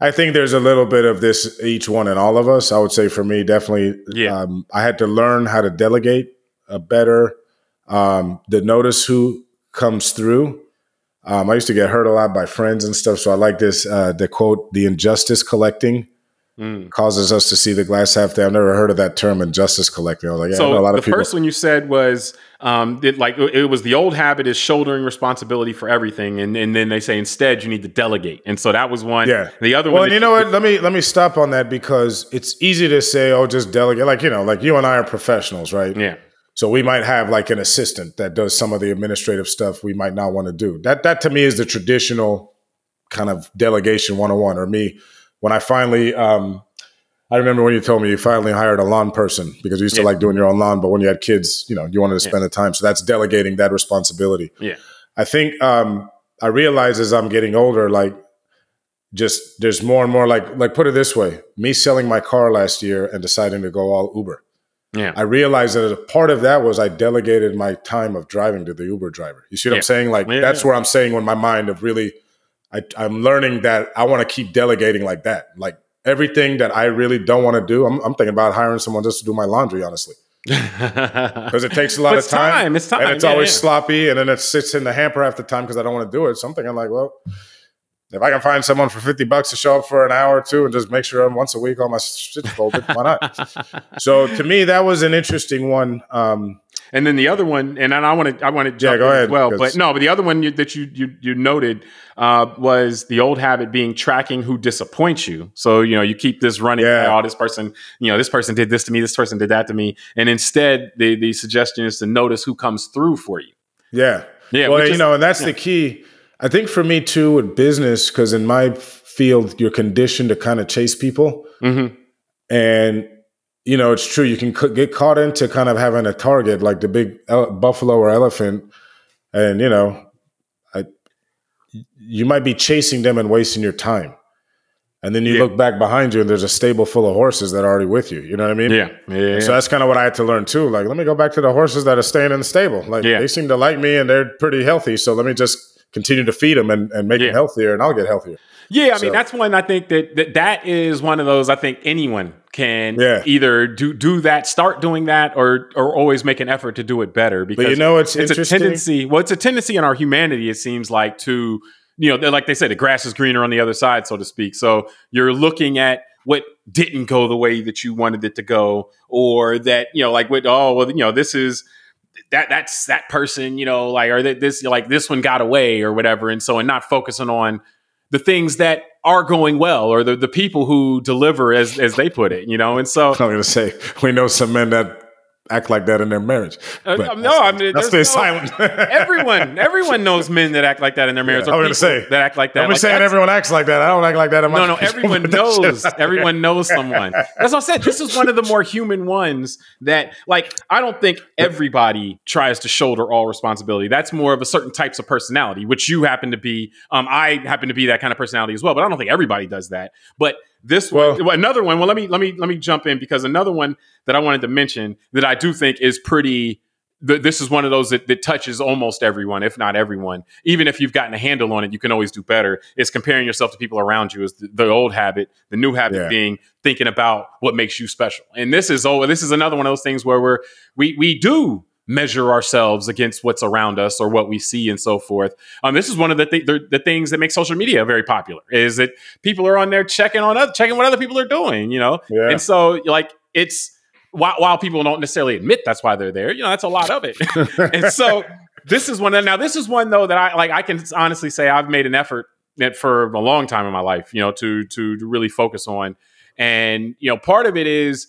B: I think there's a little bit of this each one in all of us. I would say for me, definitely, yeah. Um, I had to learn how to delegate a better, um, to notice who comes through. Um, I used to get hurt a lot by friends and stuff, so I like this. Uh, the quote: "The injustice collecting." Mm. causes us to see the glass half empty. I've never heard of that term, injustice collecting. I was like, yeah,
A: so
B: a lot
A: the
B: of people.
A: first one you said was um, it, like it was the old habit is shouldering responsibility for everything, and, and then they say instead you need to delegate, and so that was one.
B: Yeah,
A: the other
B: well,
A: one.
B: Well, you know what? Let me let me stop on that because it's easy to say, oh, just delegate. Like you know, like you and I are professionals, right?
A: Yeah.
B: So we might have like an assistant that does some of the administrative stuff we might not want to do. That that to me is the traditional kind of delegation 101 or me when I finally um, I remember when you told me you finally hired a lawn person because you used to like doing your own lawn, but when you had kids, you know, you wanted to spend the time. So that's delegating that responsibility.
A: Yeah.
B: I think um, I realize as I'm getting older, like just there's more and more like like put it this way, me selling my car last year and deciding to go all Uber.
A: Yeah.
B: I realized that a part of that was I delegated my time of driving to the Uber driver. You see what yeah. I'm saying? Like yeah, that's yeah. where I'm saying when my mind of really I, I'm learning that I want to keep delegating like that. Like everything that I really don't want to do. I'm, I'm, thinking about hiring someone just to do my laundry, honestly, because it takes a lot of time.
A: time. It's time,
B: and it's yeah, always yeah. sloppy, and then it sits in the hamper half the time because I don't want to do it. Something I'm like, well, if I can find someone for 50 bucks to show up for an hour or two and just make sure I'm once a week all my shit's folded, why not? so to me, that was an interesting one. Um,
A: and then the other one, and I want to I want to jump yeah, go ahead, as well, but no, but the other one you, that you you you noted uh, was the old habit being tracking who disappoints you. So you know you keep this running. Yeah. Oh, this person, you know, this person did this to me. This person did that to me. And instead, the the suggestion is to notice who comes through for you.
B: Yeah, yeah. Well, you is, know, and that's yeah. the key. I think for me too with business, because in my field, you're conditioned to kind of chase people,
A: mm-hmm.
B: and you know, it's true. You can c- get caught into kind of having a target like the big ele- buffalo or elephant, and you know, I, you might be chasing them and wasting your time. And then you yeah. look back behind you, and there's a stable full of horses that are already with you. You know what I mean?
A: Yeah. yeah
B: so that's kind of what I had to learn too. Like, let me go back to the horses that are staying in the stable. Like, yeah. they seem to like me, and they're pretty healthy. So let me just continue to feed them and, and make
A: Yeah.
B: them healthier, and I'll get healthier.
A: Yeah, I mean that's one I think that, that that is one of those I think anyone can
B: Yeah.
A: either do do that, start doing that, or or always make an effort to do it better. Because
B: But you know, it's,
A: it's a tendency. Well, it's a tendency in our humanity. It seems like to you know, like they say, the grass is greener on the other side, so to speak. So you're looking at what didn't go the way that you wanted it to go, or that you know, like with oh well, you know, this is that that's that person, you know, like or that this like this one got away or whatever, and so and not focusing on the things that are going well or the, the people who deliver as as they put it, you know, and so
B: I'm to say we know some men that act like that in their marriage.
A: Uh, no, I mean,
B: that's
A: there's
B: stay
A: no-
B: silent.
A: everyone, everyone knows men that act like that in their marriage.
B: Yeah, I was gonna
A: people
B: say,
A: that act like that.
B: I'm
A: Like,
B: saying everyone acts like that. I don't act like that. In my
A: No, no, everyone knows. Everyone knows someone. That's what I said. This is one of the more human ones that, like, I don't think everybody tries to shoulder all responsibility. That's more of a certain types of personality, which you happen to be. Um, I happen to be that kind of personality as well, but I don't think everybody does that. But this
B: Well-
A: one, another one. Well, let me let me let me jump in because another one that I wanted to mention that I do think is pretty th- this is one of those that, that touches almost everyone, if not everyone. Even if you've gotten a handle on it, you can always do better. Is comparing yourself to people around you is the, the old habit. The new habit
B: Yeah.
A: being thinking about what makes you special. And this is oh, this is another one of those things where we're we we do measure ourselves against what's around us or what we see and so forth. Um, this is one of the, th- the the things that make social media very popular. Is that people are on there checking on other, checking what other people are doing. You know,
B: Yeah.
A: and so like it's while, while people don't necessarily admit that's why they're there, you know, that's a lot of it. and so this is one. Now this is one though that I like. I can honestly say I've made an effort that for a long time in my life, you know, to to, to really focus on. And you know, part of it is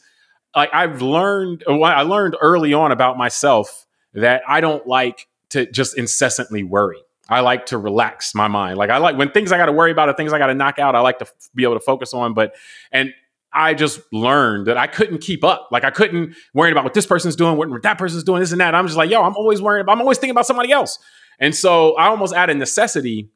A: like I've learned. I learned early on about myself that I don't like to just incessantly worry. I like to relax my mind. Like I like when things I got to worry about or things I got to knock out. I like to f- be able to focus on. But and I just learned that I couldn't keep up. Like I couldn't worry about what this person's doing, what that person's doing, this and that. I'm just like, yo, I'm always worrying. I'm always thinking about somebody else. And so I almost out of necessity,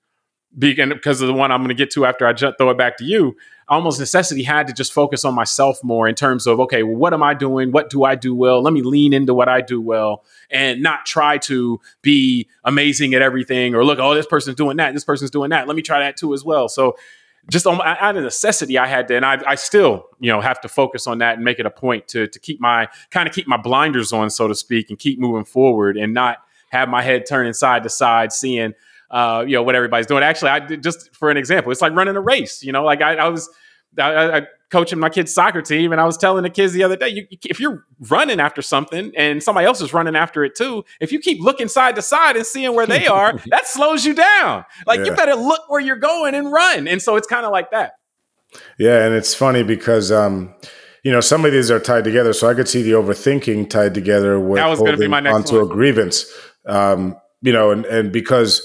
A: because of the one I'm going to get to after I ju- throw it back to you. Almost necessity had to just focus on myself more in terms of okay, well, what am I doing? What do I do well? Let me lean into what I do well and not try to be amazing at everything or look, oh, this person's doing that, this person's doing that. Let me try that too as well. So just on, out of necessity, I had to, and I, I still, you know, have to focus on that and make it a point to to keep my kind of keep my blinders on, so to speak, and keep moving forward and not have my head turning side to side, seeing, uh, you know, what everybody's doing. Actually, I just for an example, it's like running a race. You know, like I, I was. I, I, coaching my kids' soccer team, and I was telling the kids the other day, you, if you're running after something and somebody else is running after it too, if you keep looking side to side and seeing where they are, that slows you down. Like you better look where you're going and run. And so it's kind of like that.
B: Yeah, and it's funny because um, you know some of these are tied together. So I could see the overthinking tied together with
A: That was gonna be my next
B: onto
A: one.
B: a grievance. Um, you know, and and because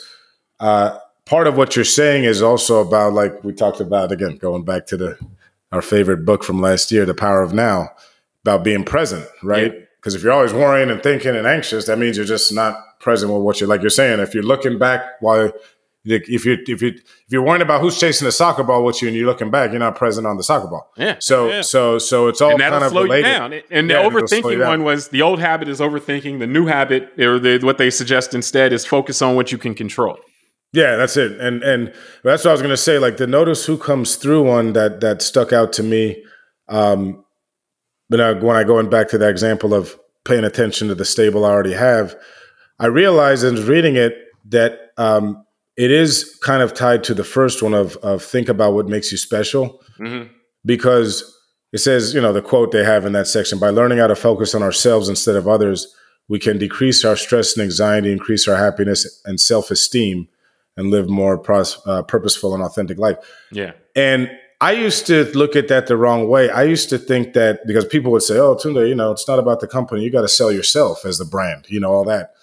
B: uh, part of what you're saying is also about like we talked about again, going back to the our favorite book from last year, The Power of Now, about being present, right?
A: Yeah.
B: Because if you're always worrying and thinking and anxious, that means you're just not present with what you're like. You're saying if you're looking back while if you if you if you're worrying about who's chasing the soccer ball with you and you're looking back, you're not present on the soccer ball.
A: Yeah.
B: So
A: yeah.
B: so so it's all
A: and that'll
B: kind of
A: slow
B: related.
A: you down. And the
B: Yeah, it'll slow you
A: overthinking one was the old habit is overthinking. The new habit, or the, what they suggest instead, is focus on what you can control.
B: Yeah, that's it. And and that's what I was gonna say. Like the notice who comes through one that that stuck out to me. Um, but now when I going back to that example of paying attention to the stable I already have, I realized in reading it that um, it is kind of tied to the first one of of think about what makes you special.
A: Mhm.
B: because it says, you know, the quote they have in that section by learning how to focus on ourselves instead of others, we can decrease our stress and anxiety, increase our happiness and self esteem, and live more pros- uh, purposeful and authentic life.
A: Yeah.
B: And I used to look at that the wrong way. I used to think that because people would say, oh, Tunde, you know, it's not about the company. You got to sell yourself as the brand, you know, all that.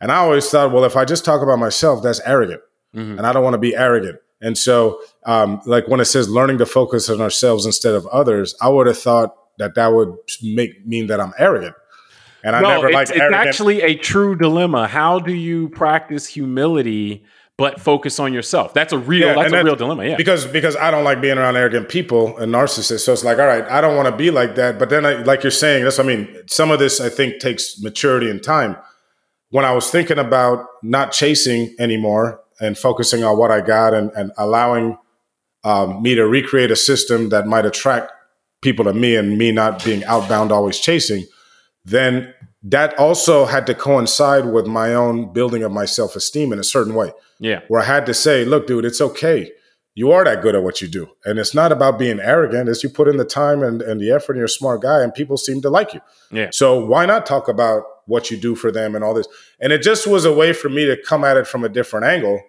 B: And I always thought, well, if I just talk about myself, that's arrogant
A: Mhm.
B: and I don't want to be arrogant. And so, um, like when it says learning to focus on ourselves instead of others, I would have thought that that would make mean that I'm arrogant. And I
A: no,
B: never
A: it's,
B: liked
A: it's
B: arrogant.
A: actually a true dilemma. How do you practice humility but focus on yourself? That's a real.
B: Yeah,
A: that's a real dilemma. Yeah.
B: because because I don't like being around arrogant people and narcissists. So it's like, all right, I don't want to be like that. But then, I, like you're saying, that's I mean, some of this I think takes maturity and time. When I was thinking about not chasing anymore and focusing on what I got and, and allowing um, me to recreate a system that might attract people to me and me not being outbound always chasing, then that also had to coincide with my own building of my self esteem in a certain way.
A: Yeah.
B: Where I had to say, look, dude, it's okay. You are that good at what you do. And it's not about being arrogant, it's you put in the time and, and the effort and you're a smart guy and people seem to like you.
A: Yeah.
B: So why not talk about what you do for them and all this? And it just was a way for me to come at it from a different angle.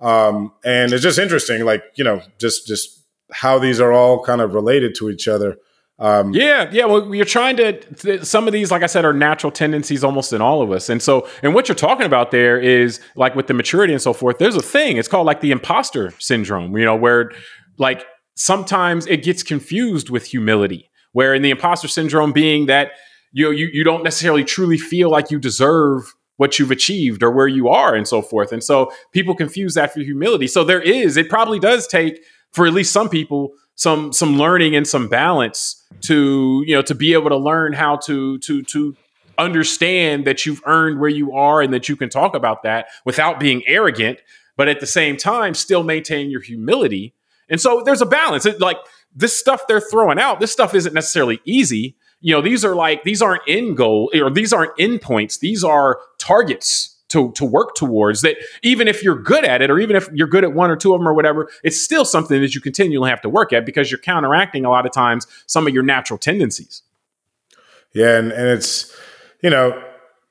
B: Um, and it's just interesting, like, you know, just just how these are all kind of related to each other.
A: Um, yeah, yeah. Well, you're trying to. Some of these, like I said, are natural tendencies almost in all of us. And so, and what you're talking about there is like with the maturity and so forth. There's a thing. It's called like the imposter syndrome. You know, where like sometimes it gets confused with humility. Where in the imposter syndrome being that you know, you you don't necessarily truly feel like you deserve what you've achieved or where you are and so forth. And so people confuse that for humility. So there is. It probably does take for at least some people some some learning and some balance to you know to be able to learn how to to to understand that you've earned where you are and that you can talk about that without being arrogant but at the same time still maintain your humility. And so there's a balance. It, like this stuff they're throwing out this stuff isn't necessarily easy. You know these are like these aren't end goal or these aren't endpoints these are targets to to work towards that even if you're good at it or even if you're good at one or two of them or whatever it's still something that you continually have to work at because you're counteracting a lot of times some of your natural tendencies.
B: Yeah and, and it's you know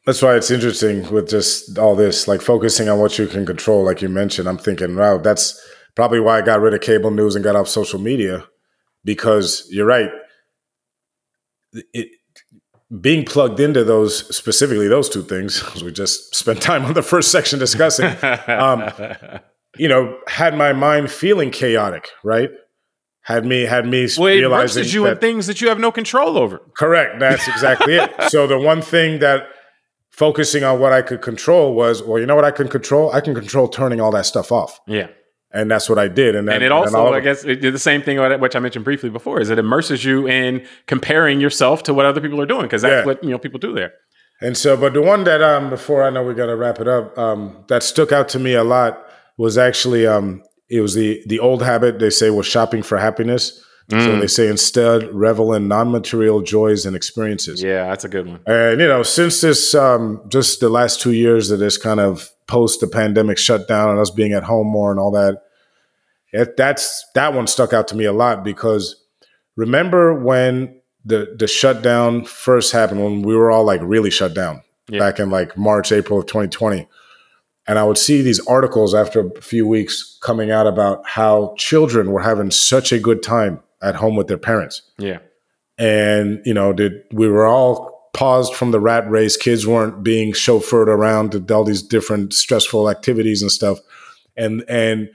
B: that's why it's interesting with just all this like focusing on what you can control like you mentioned i'm thinking wow that's probably why i got rid of cable news and got off social media because you're right. It, being plugged into those specifically those two things we just spent time on the first section discussing um, you know had my mind feeling chaotic right? Had me had me
A: well, it realizing you that, in things that you have no control over.
B: Correct that's exactly it. So the one thing that focusing on what i could control was well you know what i can control? I can control turning all that stuff off.
A: Yeah
B: and that's what I did. And,
A: that, and it also, and I guess, it did the same thing which I mentioned briefly before. Is it immerses you in comparing yourself to what other people are doing because that's yeah. what you know people do there.
B: And so, but the one that um before I know we got to wrap it up um that stuck out to me a lot was actually um it was the the old habit they say was shopping for happiness. Mm. So they say instead revel in non-material joys and experiences.
A: Yeah, that's a good one.
B: And you know, since this um just the last two years of this kind of post the pandemic shutdown and us being at home more and all that, it, that's that one stuck out to me a lot because remember when the the shutdown first happened when we were all like really shut down yeah. back in like March April of 2020 and I would see these articles after a few weeks coming out about how children were having such a good time at home with their parents.
A: Yeah.
B: And you know, did we were all paused from the rat race. Kids weren't being chauffeured around to all these different stressful activities and stuff. And and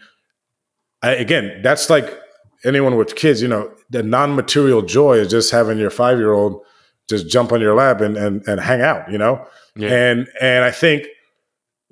B: I, again, that's like anyone with kids, you know, the non-material joy is just having your five-year-old just jump on your lap and and, and hang out, you know? Yeah. And and I think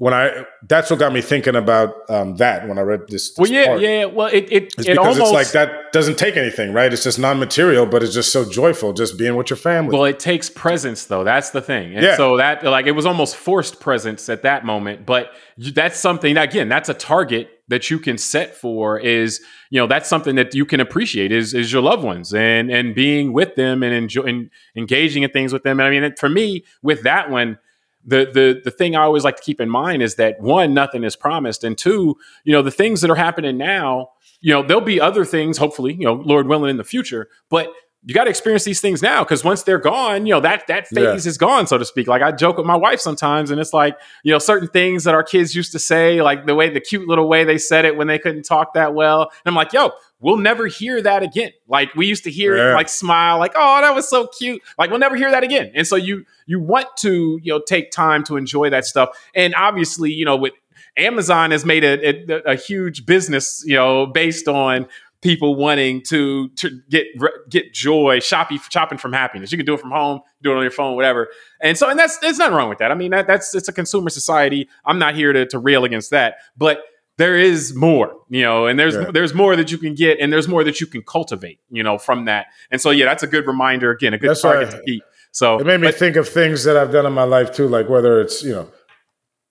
B: when I that's what got me thinking about um, that when I read this. this
A: well, yeah, part. yeah. Well, it it,
B: it's it because almost, it's like that doesn't take anything, right? It's just non-material, but it's just so joyful, just being with your family.
A: Well, it takes presence, though. That's the thing, and yeah. so that like it was almost forced presence at that moment. But that's something again. That's a target that you can set for is you know that's something that you can appreciate is is your loved ones and and being with them and enjoying engaging in things with them. And I mean, for me, with that one, the the the thing I always like to keep in mind is that one, nothing is promised, and two, you know, the things that are happening now, you know, there'll be other things, hopefully, you know, Lord willing, in the future, but you got to experience these things now because once they're gone, you know that that phase yeah. is gone, so to speak. Like I joke with my wife sometimes, and it's like you know certain things that our kids used to say, like the way the cute little way they said it when they couldn't talk that well. And I'm like, yo, we'll never hear that again. Like we used to hear yeah. it, like smile, like oh that was so cute. Like we'll never hear that again. And so you you want to you know take time to enjoy that stuff, and obviously you know with Amazon has made a, a, a huge business you know based on people wanting to, to get get joy shopping shopping from happiness. You can do it from home, do it on your phone, whatever. And so, and that's there's nothing wrong with that. I mean, that, that's it's a consumer society. I'm not here to, to rail against that, but there is more, you know, and there's yeah. there's more that you can get, and there's more that you can cultivate, you know, from that. And so, yeah, that's a good reminder. Again, a good that's target to keep. So
B: it made me but, think of things that I've done in my life too, like whether it's you know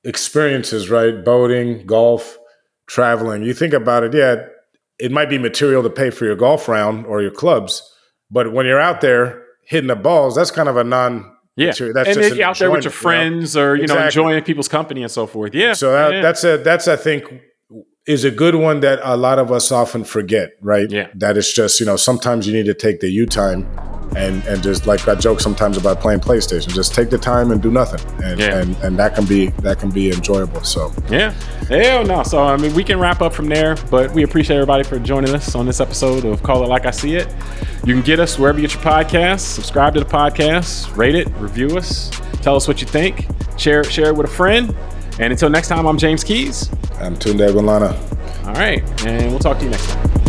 B: experiences, right, boating, golf traveling, you think about it, yeah, it might be material to pay for your golf round or your clubs, but when you're out there hitting the balls, that's kind of a non
A: yeah,
B: material.
A: That's and then you're out there with your friends you know? or you exactly. know enjoying people's company and so forth. Yeah.
B: So that, yeah. that's a that's I think is a good one that a lot of us often forget. Right.
A: Yeah.
B: That it's just you know sometimes you need to take the you time and and just like I joke sometimes about playing PlayStation. Just take the time and do nothing, and yeah. and, and that can be that can be enjoyable. So
A: yeah, hell no. So I mean, we can wrap up from there, but we appreciate everybody for joining us on this episode of Call It Like I See It. You can get us wherever you get your podcasts. Subscribe to the podcast, rate it, review us, tell us what you think, share share it with a friend. And until next time, I'm James Keys.
B: I'm Tunde Ogunlana.
A: All right, and we'll talk to you next time.